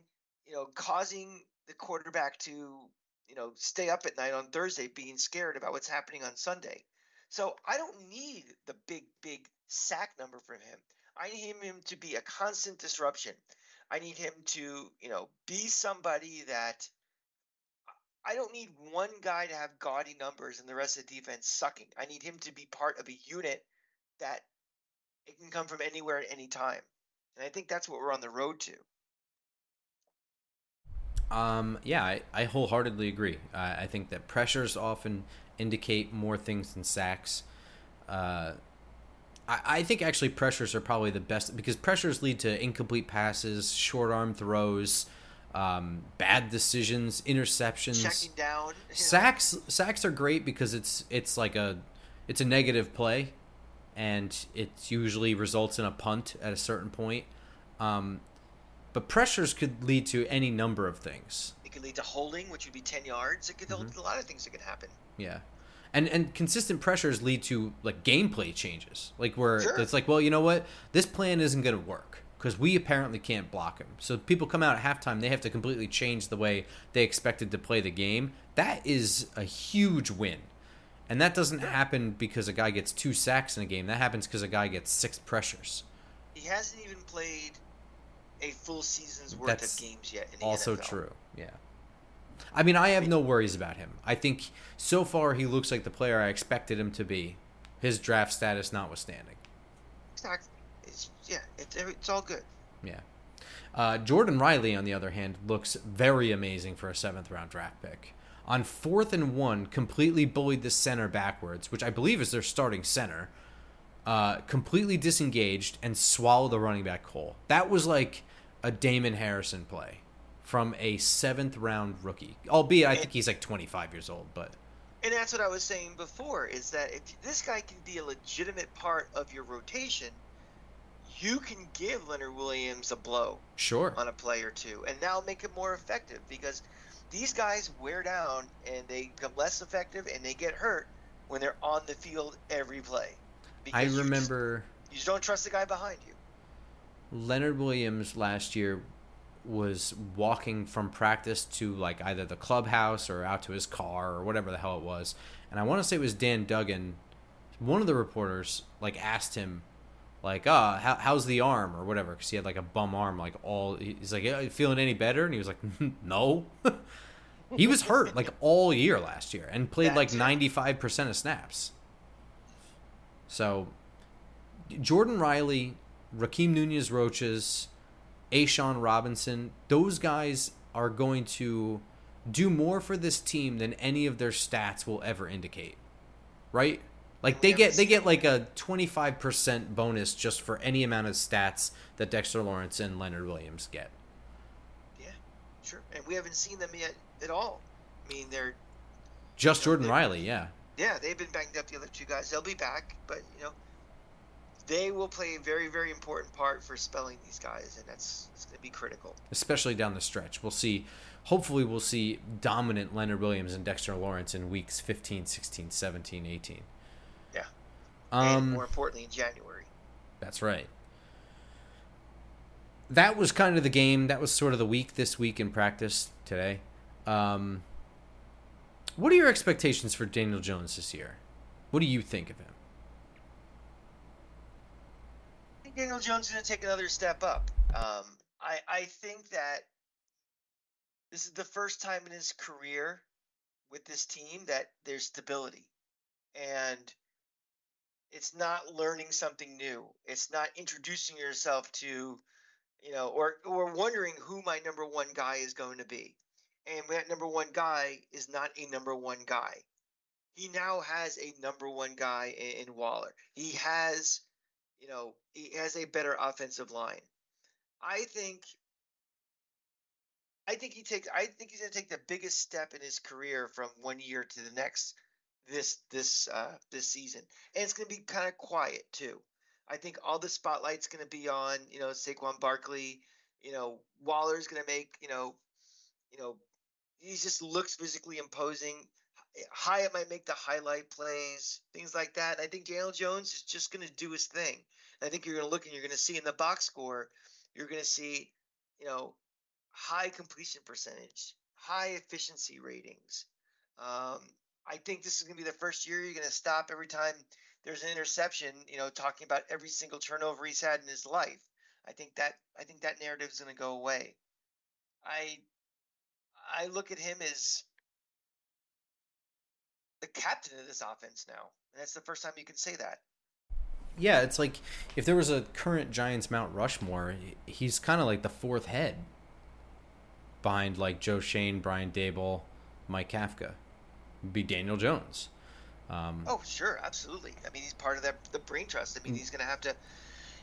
You know causing the quarterback to you know stay up at night on Thursday being scared about what's happening on Sunday. So I don't need the big big sack number from him. I need him to be a constant disruption. I need him to, you know, be somebody that I don't need one guy to have gaudy numbers and the rest of the defense sucking. I need him to be part of a unit that it can come from anywhere at any time. And I think that's what we're on the road to. Um, yeah, I, I wholeheartedly agree. Uh, I think that pressures often indicate more things than sacks. Uh, I, I think actually pressures are probably the best because pressures lead to incomplete passes, short arm throws, um, bad decisions, interceptions. Checking down. know. Sacks sacks are great because it's it's like a it's a negative play, and it usually results in a punt at a certain point. Um, but pressures could lead to any number of things. It could lead to holding, which would be 10 yards. It could Mm-hmm. a lot of things that could happen. Yeah. And and consistent pressures lead to like gameplay changes. Like where Sure. it's like, well, you know what? This plan isn't going to work. because we apparently can't block him. So people come out at halftime, they have to completely change the way they expected to play the game. That is a huge win. And that doesn't happen because a guy gets two sacks in a game. That happens because a guy gets six pressures. He hasn't even played a full season's worth That's of games yet. also NFL. true. Yeah. I mean, I have no worries about him. I think so far he looks like the player I expected him to be, his draft status notwithstanding. Exactly. It's, yeah, it's, it's all good. Yeah. Uh, Jordan Riley, on the other hand, looks very amazing for a seventh round draft pick. On fourth and one, completely bullied the center backwards, which I believe is their starting center. Uh, completely disengaged and swallowed the running back hole. That was like a Damon Harrison play from a seventh round rookie. Albeit, I think he's like 25 years old, but. And that's what I was saying before is that if this guy can be a legitimate part of your rotation, you can give Leonard Williams a blow. Sure. On a play or two, and now make it more effective because these guys wear down and they become less effective and they get hurt when they're on the field every play. I remember. You just, you just don't trust the guy behind you. Leonard Williams last year was walking from practice to like either the clubhouse or out to his car or whatever the hell it was. And I want to say it was Dan Duggan. One of the reporters like asked him like, "Ah, oh, how, how's the arm or whatever?" Because he had like a bum arm. Like all, he's like, yeah, "Feeling any better?" And he was like, "No." he was hurt like all year last year and played like ninety five percent of snaps. So, Jordan Riley, Rakeem Nunez Roches, A'Shawn Robinson, those guys are going to do more for this team than any of their stats will ever indicate. Right? Like they get they get like a 25% bonus just for any amount of stats that Dexter Lawrence and Leonard Williams get. Yeah, sure. And we haven't seen them yet at all. I mean, they're just you know, Jordan Riley, yeah. Yeah, they've been banged up the other two guys. They'll be back, but you know, they will play a very, very important part for spelling these guys, and that's it's going to be critical. Especially down the stretch. We'll see. Hopefully, we'll see dominant Leonard Williams and Dexter Lawrence in weeks 15, 16, 17, 18. Yeah. Um, and more importantly, in January. That's right. That was kind of the game. That was sort of the week this week in practice today. Um, what are your expectations for Daniel Jones this year? What do you think of him? Daniel Jones is going to take another step up. Um, I I think that this is the first time in his career with this team that there's stability, and it's not learning something new. It's not introducing yourself to, you know, or or wondering who my number one guy is going to be. And that number one guy is not a number one guy. He now has a number one guy in, in Waller. He has you know, he has a better offensive line. I think I think he takes I think he's going to take the biggest step in his career from one year to the next this this uh this season. And it's going to be kind of quiet too. I think all the spotlight's going to be on, you know, Saquon Barkley, you know, Waller's going to make, you know, you know, he just looks physically imposing. Hyatt might make the highlight plays, things like that. And I think Daniel Jones is just going to do his thing. And I think you're going to look and you're going to see in the box score, you're going to see, you know, high completion percentage, high efficiency ratings. Um, I think this is going to be the first year you're going to stop every time there's an interception, you know, talking about every single turnover he's had in his life. I think that I think that narrative is going to go away. I I look at him as the captain of this offense now. And that's the first time you can say that. Yeah, it's like if there was a current Giants Mount Rushmore, he's kind of like the fourth head behind like Joe Schoen, Brian Daboll, Mike Kafka. It'd be Daniel Jones. Um, oh, sure, absolutely. I mean, he's part of that the brain trust. I mean, he's going to have to,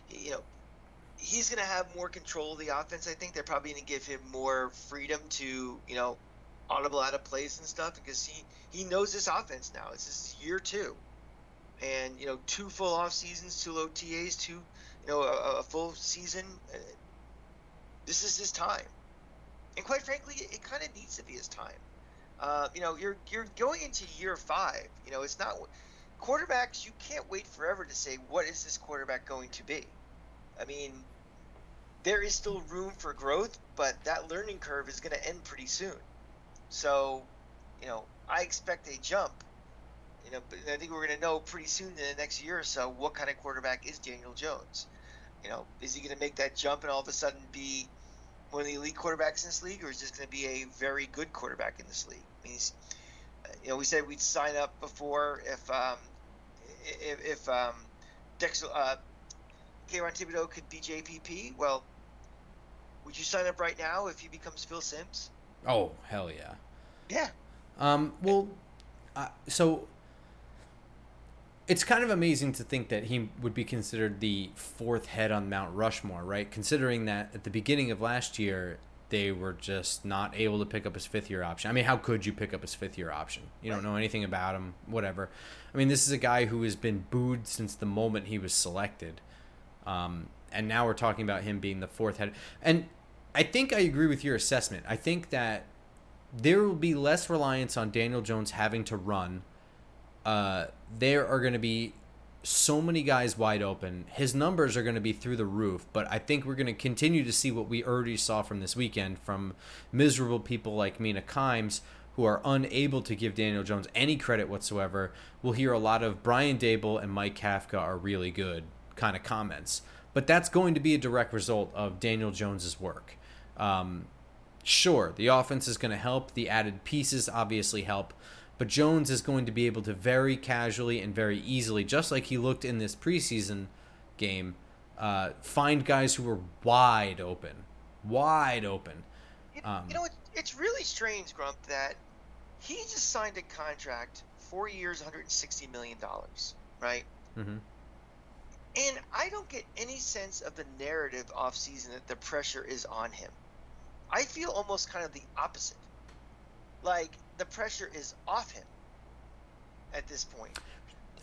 you know, he's going to have more control of the offense. I think they're probably going to give him more freedom to, you know, audible out of plays and stuff because he he knows this offense now. It's his year two, and you know two full off seasons, two OTAs, two you know a, a full season. This is his time, and quite frankly, it, it kind of needs to be his time. Uh, you know, you're you're going into year five. You know, it's not quarterbacks. You can't wait forever to say what is this quarterback going to be. I mean, there is still room for growth, but that learning curve is going to end pretty soon. So, you know, I expect a jump. You know, but I think we're going to know pretty soon in the next year or so what kind of quarterback is Daniel Jones. You know, is he going to make that jump and all of a sudden be one of the elite quarterbacks in this league, or is this going to be a very good quarterback in this league? I mean, uh, you know, we said we'd sign up before if um, if, if um, Dexter, uh, Kayvon Thibodeaux could be JPP. Well, would you sign up right now if he becomes Phil Simms? Oh hell yeah. Yeah. Um. Well, uh, so it's kind of amazing to think that he would be considered the fourth head on Mount Rushmore, right? Considering that at the beginning of last year, they were just not able to pick up his fifth year option. I mean, how could you pick up his fifth year option? You don't know anything about him, whatever. I mean, this is a guy who has been booed since the moment he was selected. Um, and now we're talking about him being the fourth head. And I think I agree with your assessment. I think that there will be less reliance on Daniel Jones having to run uh, there are going to be so many guys wide open. His numbers are going to be through the roof, but I think we're going to continue to see what we already saw from this weekend from miserable people like Mina Kimes who are unable to give Daniel Jones any credit whatsoever. We'll hear a lot of Brian Daboll and Mike Kafka are really good kind of comments. But that's going to be a direct result of Daniel Jones's work. Um, sure, the offense is going to help. The added pieces obviously help. But Jones is going to be able to very casually and very easily, just like he looked in this preseason game, uh, find guys who are wide open, wide open. Um, you know, it's, it's really strange, Grump, that he just signed a contract, four years, 160 million dollars, right? Mm-hmm. And I don't get any sense of the narrative off season that the pressure is on him. I feel almost kind of the opposite. Like the pressure is off him at this point.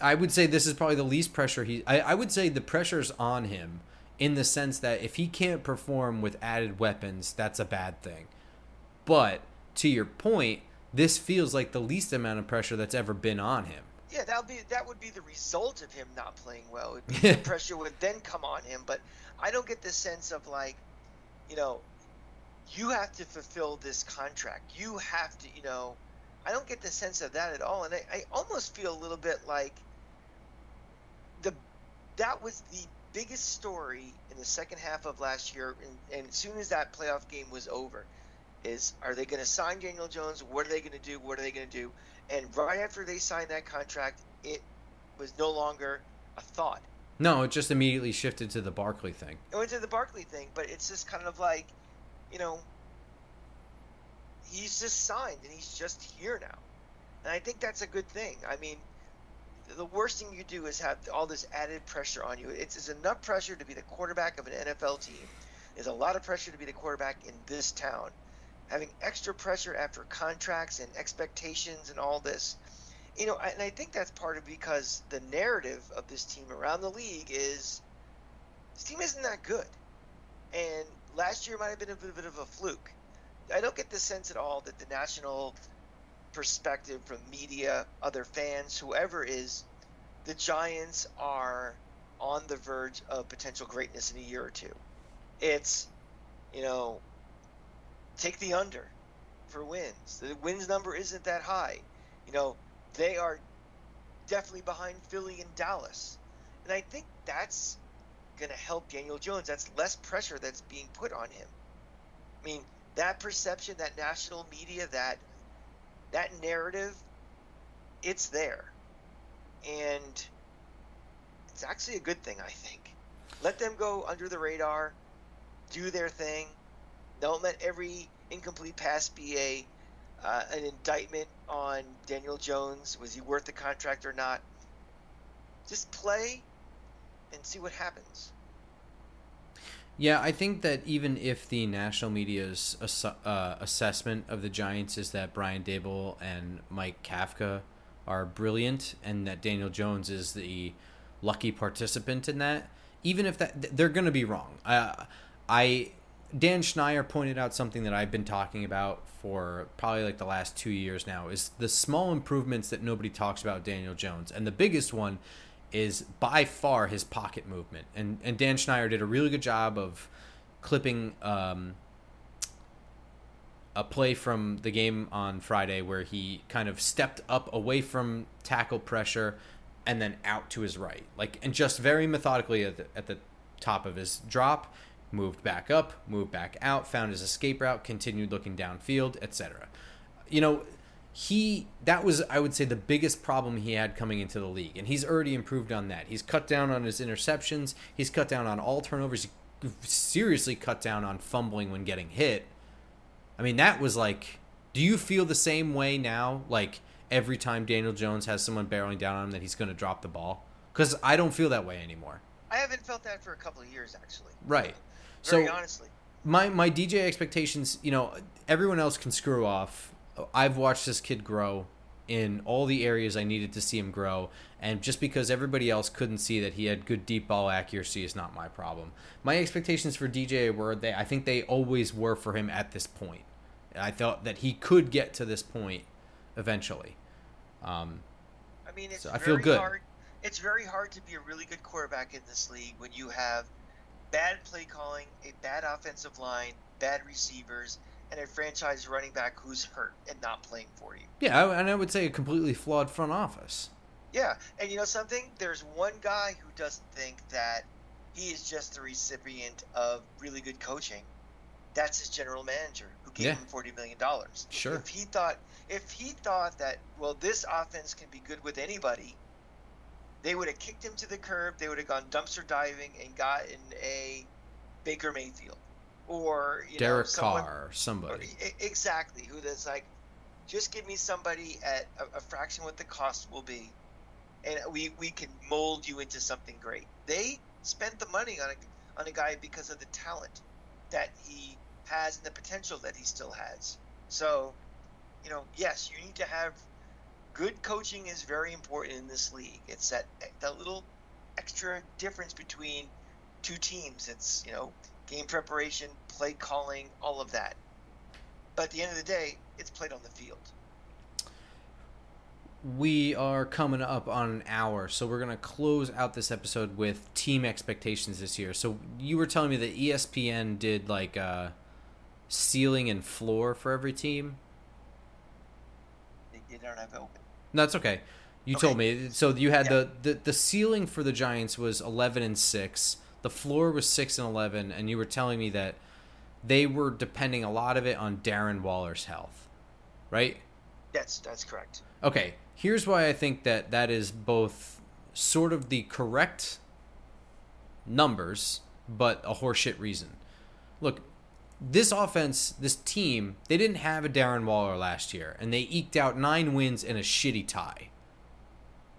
I would say this is probably the least pressure he. I, I would say the pressure's on him in the sense that if he can't perform with added weapons, that's a bad thing. But to your point, this feels like the least amount of pressure that's ever been on him. Yeah, that would be that would be the result of him not playing well. the pressure would then come on him, but I don't get the sense of like, you know, you have to fulfill this contract. You have to, you know, I don't get the sense of that at all, and I, I almost feel a little bit like the that was the biggest story in the second half of last year, and, and as soon as that playoff game was over, is are they going to sign Daniel Jones? What are they going to do? What are they going to do? And right after they signed that contract, it was no longer a thought. No, it just immediately shifted to the Barkley thing. It went to the Barkley thing, but it's just kind of like, you know, he's just signed and he's just here now. And I think that's a good thing. I mean, the worst thing you do is have all this added pressure on you. It's, it's enough pressure to be the quarterback of an NFL team. There's a lot of pressure to be the quarterback in this town. Having extra pressure after contracts and expectations and all this. You know, and I think that's part of because the narrative of this team around the league is this team isn't that good. And last year might have been a bit of a fluke. I don't get the sense at all that the national perspective from media, other fans, whoever is, the Giants are on the verge of potential greatness in a year or two. It's, you know, take the under for wins. The wins number isn't that high. You know, they are definitely behind Philly and Dallas. And I think that's going to help Daniel Jones. That's less pressure that's being put on him. I mean, that perception, that national media, that that narrative, it's there, and it's actually a good thing, I think. Let them go under the radar, do their thing. Don't let every incomplete pass be a uh, an indictment on Daniel Jones. Was he worth the contract or not? Just play and see what happens. Yeah, I think that even if the national media's ass- uh, assessment of the Giants is that Brian Daboll and Mike Kafka are brilliant and that Daniel Jones is the lucky participant in that, even if that they're going to be wrong. Uh, I Dan Schneier pointed out something that I've been talking about for probably like the last two years now is the small improvements that nobody talks about Daniel Jones, and the biggest one is by far his pocket movement. And and Dan Schneier did a really good job of clipping um, a play from the game on Friday where he kind of stepped up away from tackle pressure and then out to his right, like and just very methodically at the, at the top of his drop, moved back up, moved back out, found his escape route, continued looking downfield, etc. You know, he that was I would say the biggest problem he had coming into the league, and he's already improved on that. He's cut down on his interceptions. He's cut down on all turnovers. He seriously cut down on fumbling when getting hit. I mean, that was like. Do you feel the same way now? Like every time Daniel Jones has someone barreling down on him, that he's going to drop the ball? Because I don't feel that way anymore. I haven't felt that for a couple of years, actually. Right. Very so honestly. my my DJ expectations, you know, everyone else can screw off. I've watched this kid grow in all the areas I needed to see him grow, and just because everybody else couldn't see that he had good deep ball accuracy is not my problem. My expectations for DJ were they I think they always were for him at this point. I thought that he could get to this point eventually. Um, I mean, it's So I feel good. hard. It's very hard to be a really good quarterback in this league when you have bad play calling, a bad offensive line, bad receivers, and a franchise running back who's hurt and not playing for you. yeah, and I would say a completely flawed front office. Yeah, and you know something? There's one guy who doesn't think that he is just the recipient of really good coaching. That's his general manager, who gave Yeah. him forty million dollars. Sure. If he thought, if he thought that, well, this offense can be good with anybody, they would have kicked him to the curb. They would have gone dumpster diving and gotten a Baker Mayfield, or you know, Derek someone, Carr, somebody. Exactly. Who that's like, just give me somebody at a, a fraction what the cost will be, and we we can mold you into something great. They spent the money on a on a guy because of the talent that he has and the potential that he still has. So, you know, yes, you need to have good coaching is very important in this league. It's that that little extra difference between two teams. It's you know game preparation, play calling, all of that. But at the end of the day, it's played on the field. We are coming up on an hour, so we're gonna close out this episode with team expectations this year. So you were telling me that ESPN did like uh, ceiling and floor for every team. They, they don't have open. No, that's okay. You Okay. told me. So you had Yeah. the, the the ceiling for the Giants was eleven and six. The floor was six and eleven, and you were telling me that they were depending a lot of it on Darren Waller's health, right? That's that's correct. Okay, here's why I think that that is both sort of the correct numbers, but a horseshit reason. Look, this offense, this team, they didn't have a Darren Waller last year, and they eked out nine wins and a shitty tie.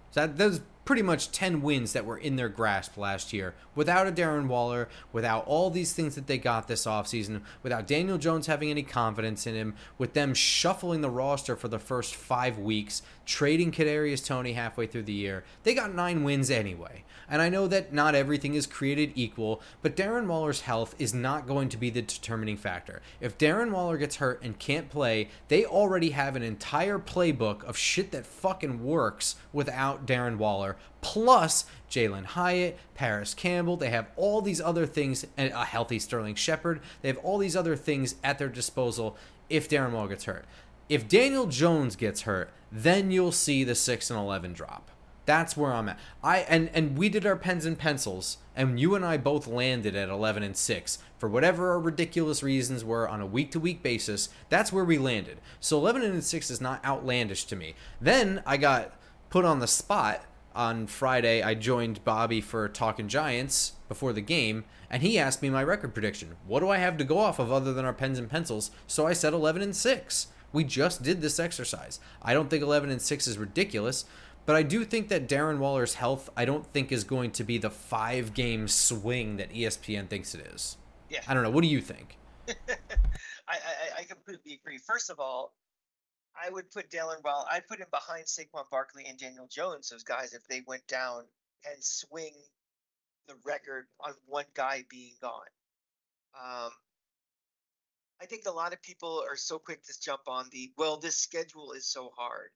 So that, that was pretty much 10 wins that were in their grasp last year without a Darren Waller, without all these things that they got this offseason, without Daniel Jones having any confidence in him, with them shuffling the roster for the first five weeks, trading Kadarius Toney halfway through the year. They got nine wins anyway. And I know that not everything is created equal, but Darren Waller's health is not going to be the determining factor. If Darren Waller gets hurt and can't play, they already have an entire playbook of shit that fucking works without Darren Waller, plus Jalin Hyatt, Parris Campbell. They have all these other things, and a healthy Sterling Shepard. They have all these other things at their disposal if Darren Waller gets hurt. If Daniel Jones gets hurt, then you'll see the 6 and 11 drop. That's where I'm at. I and and we did our pens and pencils, and you and I both landed at 11 and 6 for whatever our ridiculous reasons were on a week to week basis. That's where we landed. So 11 and 6 is not outlandish to me. Then I got put on the spot on Friday. I joined Bobby for Talking Giants before the game, and he asked me my record prediction. What do I have to go off of other than our pens and pencils? So I said 11 and 6. We just did this exercise. I don't think 11 and 6 is ridiculous. But I do think that Darren Waller's health, I don't think is going to be the five game swing that ESPN thinks it is. Yeah. I don't know. What do you think? I, I I completely agree. First of all, I would put Dalen Well. I'd put him behind Saquon Barkley and Daniel Jones. Those guys, if they went down and swing the record on one guy being gone. Um, I think a lot of people are so quick to jump on the well. This schedule is so hard,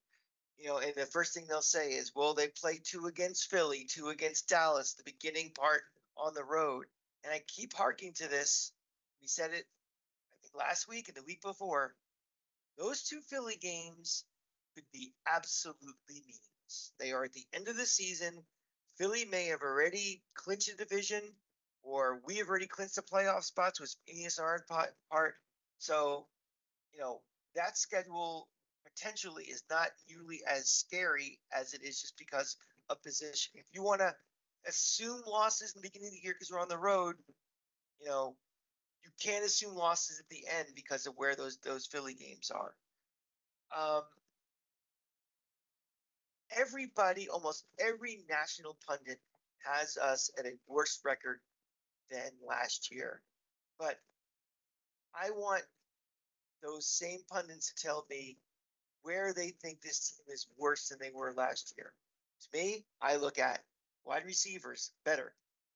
you know, and the first thing they'll say is, "Well, they play two against Philly, two against Dallas, the beginning part on the road." And I keep harking to this we said it, I think last week and the week before. Those two Philly games could be absolutely meaningless. They are at the end of the season. Philly may have already clinched a division, or we have already clinched the playoff spots with Phineas our part. So, you know, that schedule potentially is not nearly as scary as it is just because of position. If you want to assume losses in the beginning of the year because we're on the road, you know, you can't assume losses at the end because of where those those Philly games are. Um, everybody, almost every national pundit has us at a worse record than last year. But I want those same pundits to tell me where they think this team is worse than they were last year. To me, I look at wide receivers better,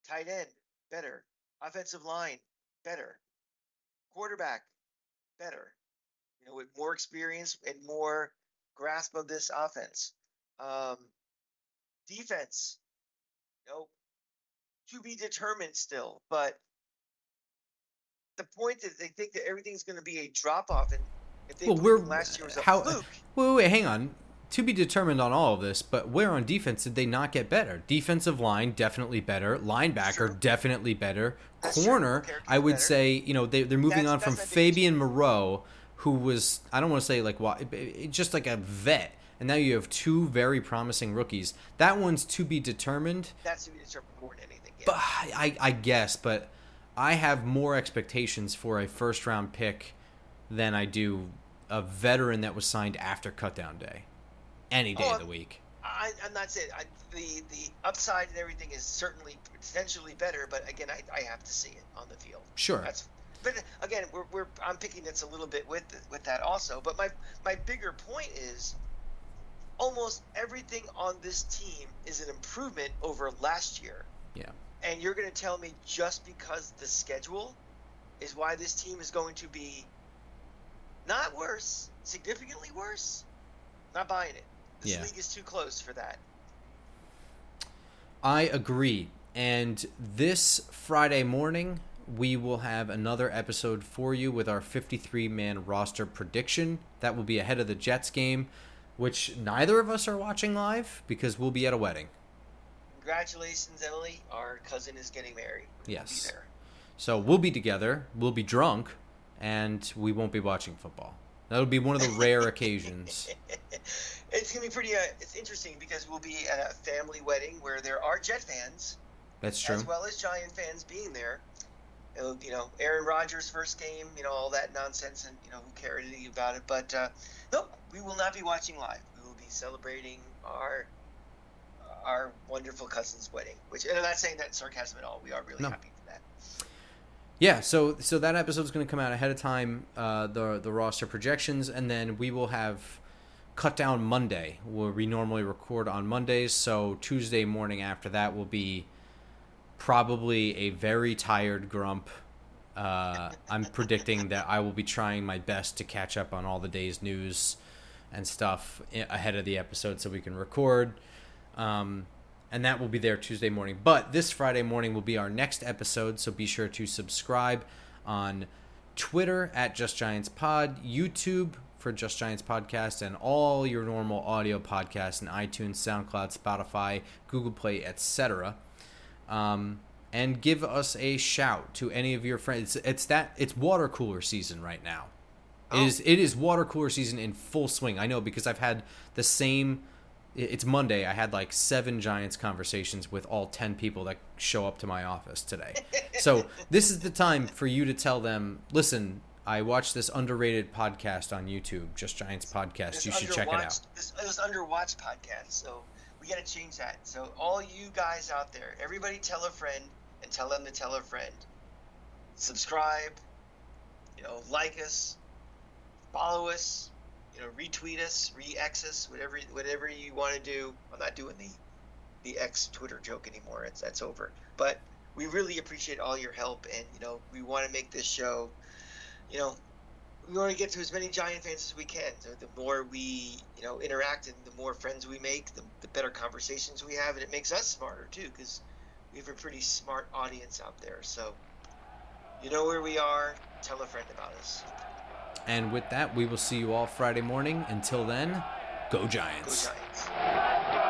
tight end better, offensive line better, quarterback better. You know, with more experience and more grasp of this offense. Um, defense, you know, to be determined still, but the point is they think that everything's going to be a drop off, and if they well, we're last year was a how, fluke. Wait, wait, wait, hang on. To be determined on all of this, but where on defense did they not get better? Defensive line definitely better. Linebacker definitely better. That's Corner, I would better. say, you know, they, they're moving that's, on from Fabian Moreau, who was I don't want to say like just like a vet and now you have two very promising rookies. That one's to be determined. That's to be determined more than anything. Yeah. But I, I guess, but I have more expectations for a first round pick than I do a veteran that was signed after cutdown day, any day oh, of the week. I, am not saying I, the the upside and everything is certainly potentially better, but again, I, I have to see it on the field. Sure. That's but again, we're, we're I'm picking this a little bit with with that also. But my my bigger point is almost everything on this team is an improvement over last year. Yeah. And you're going to tell me just because the schedule is why this team is going to be not worse, significantly worse? Not buying it. This yeah. league is too close for that. I agree. And this Friday morning, we will have another episode for you with our 53 man roster prediction. That will be ahead of the Jets game which neither of us are watching live because we'll be at a wedding. Congratulations, Emily. Our cousin is getting married. We'll yes. So we'll be together, we'll be drunk, and we won't be watching football. That'll be one of the rare occasions. It's gonna be pretty. Uh, it's interesting because we'll be at a family wedding where there are Jet fans. That's true. As well as Giant fans being there. It'll, you know, Aaron Rodgers' first game, you know, all that nonsense, and you know, who cared anything about it. But uh, nope, we will not be watching live. We will be celebrating our our wonderful cousin's wedding. Which, and I'm not saying that in sarcasm at all. We are really no. happy for that. Yeah, so so that episode is going to come out ahead of time, uh, the the roster projections, and then we will have cut down Monday, where we normally record on Mondays. So Tuesday morning after that will be probably a very tired grump. Uh, I'm predicting that I will be trying my best to catch up on all the day's news and stuff ahead of the episode so we can record. Um, and that will be there Tuesday morning. But this Friday morning will be our next episode, so be sure to subscribe on Twitter at Just Giants Pod, YouTube for Just Giants Podcast, and all your normal audio podcasts in iTunes, SoundCloud, Spotify, Google Play, etc um, and give us a shout to any of your friends. It's, it's that it's water cooler season right now. Oh. It is it is water cooler season in full swing. I know because I've had the same. It's Monday. I had like seven Giants conversations with all ten people that show up to my office today. so this is the time for you to tell them, listen. I watched this underrated podcast on YouTube, Just Giants podcast. This you should check it out. This, it was underwatched podcast, so we got to change that. So all you guys out there, everybody tell a friend and tell them to tell a friend. Subscribe, you know, like us, follow us, you know, retweet us, re-X us, whatever whatever you want to do. I'm not doing the the X Twitter joke anymore. It's that's over. But we really appreciate all your help, and you know, we want to make this show, you know, we want to get to as many Giant fans as we can. So the more we, you know, interact and the more friends we make, the, the better conversations we have, and it makes us smarter too, because we have a pretty smart audience out there. So You know where we are. Tell a friend about us. And with that, we will see you all Friday morning. Until then, go Giants. Go Giants.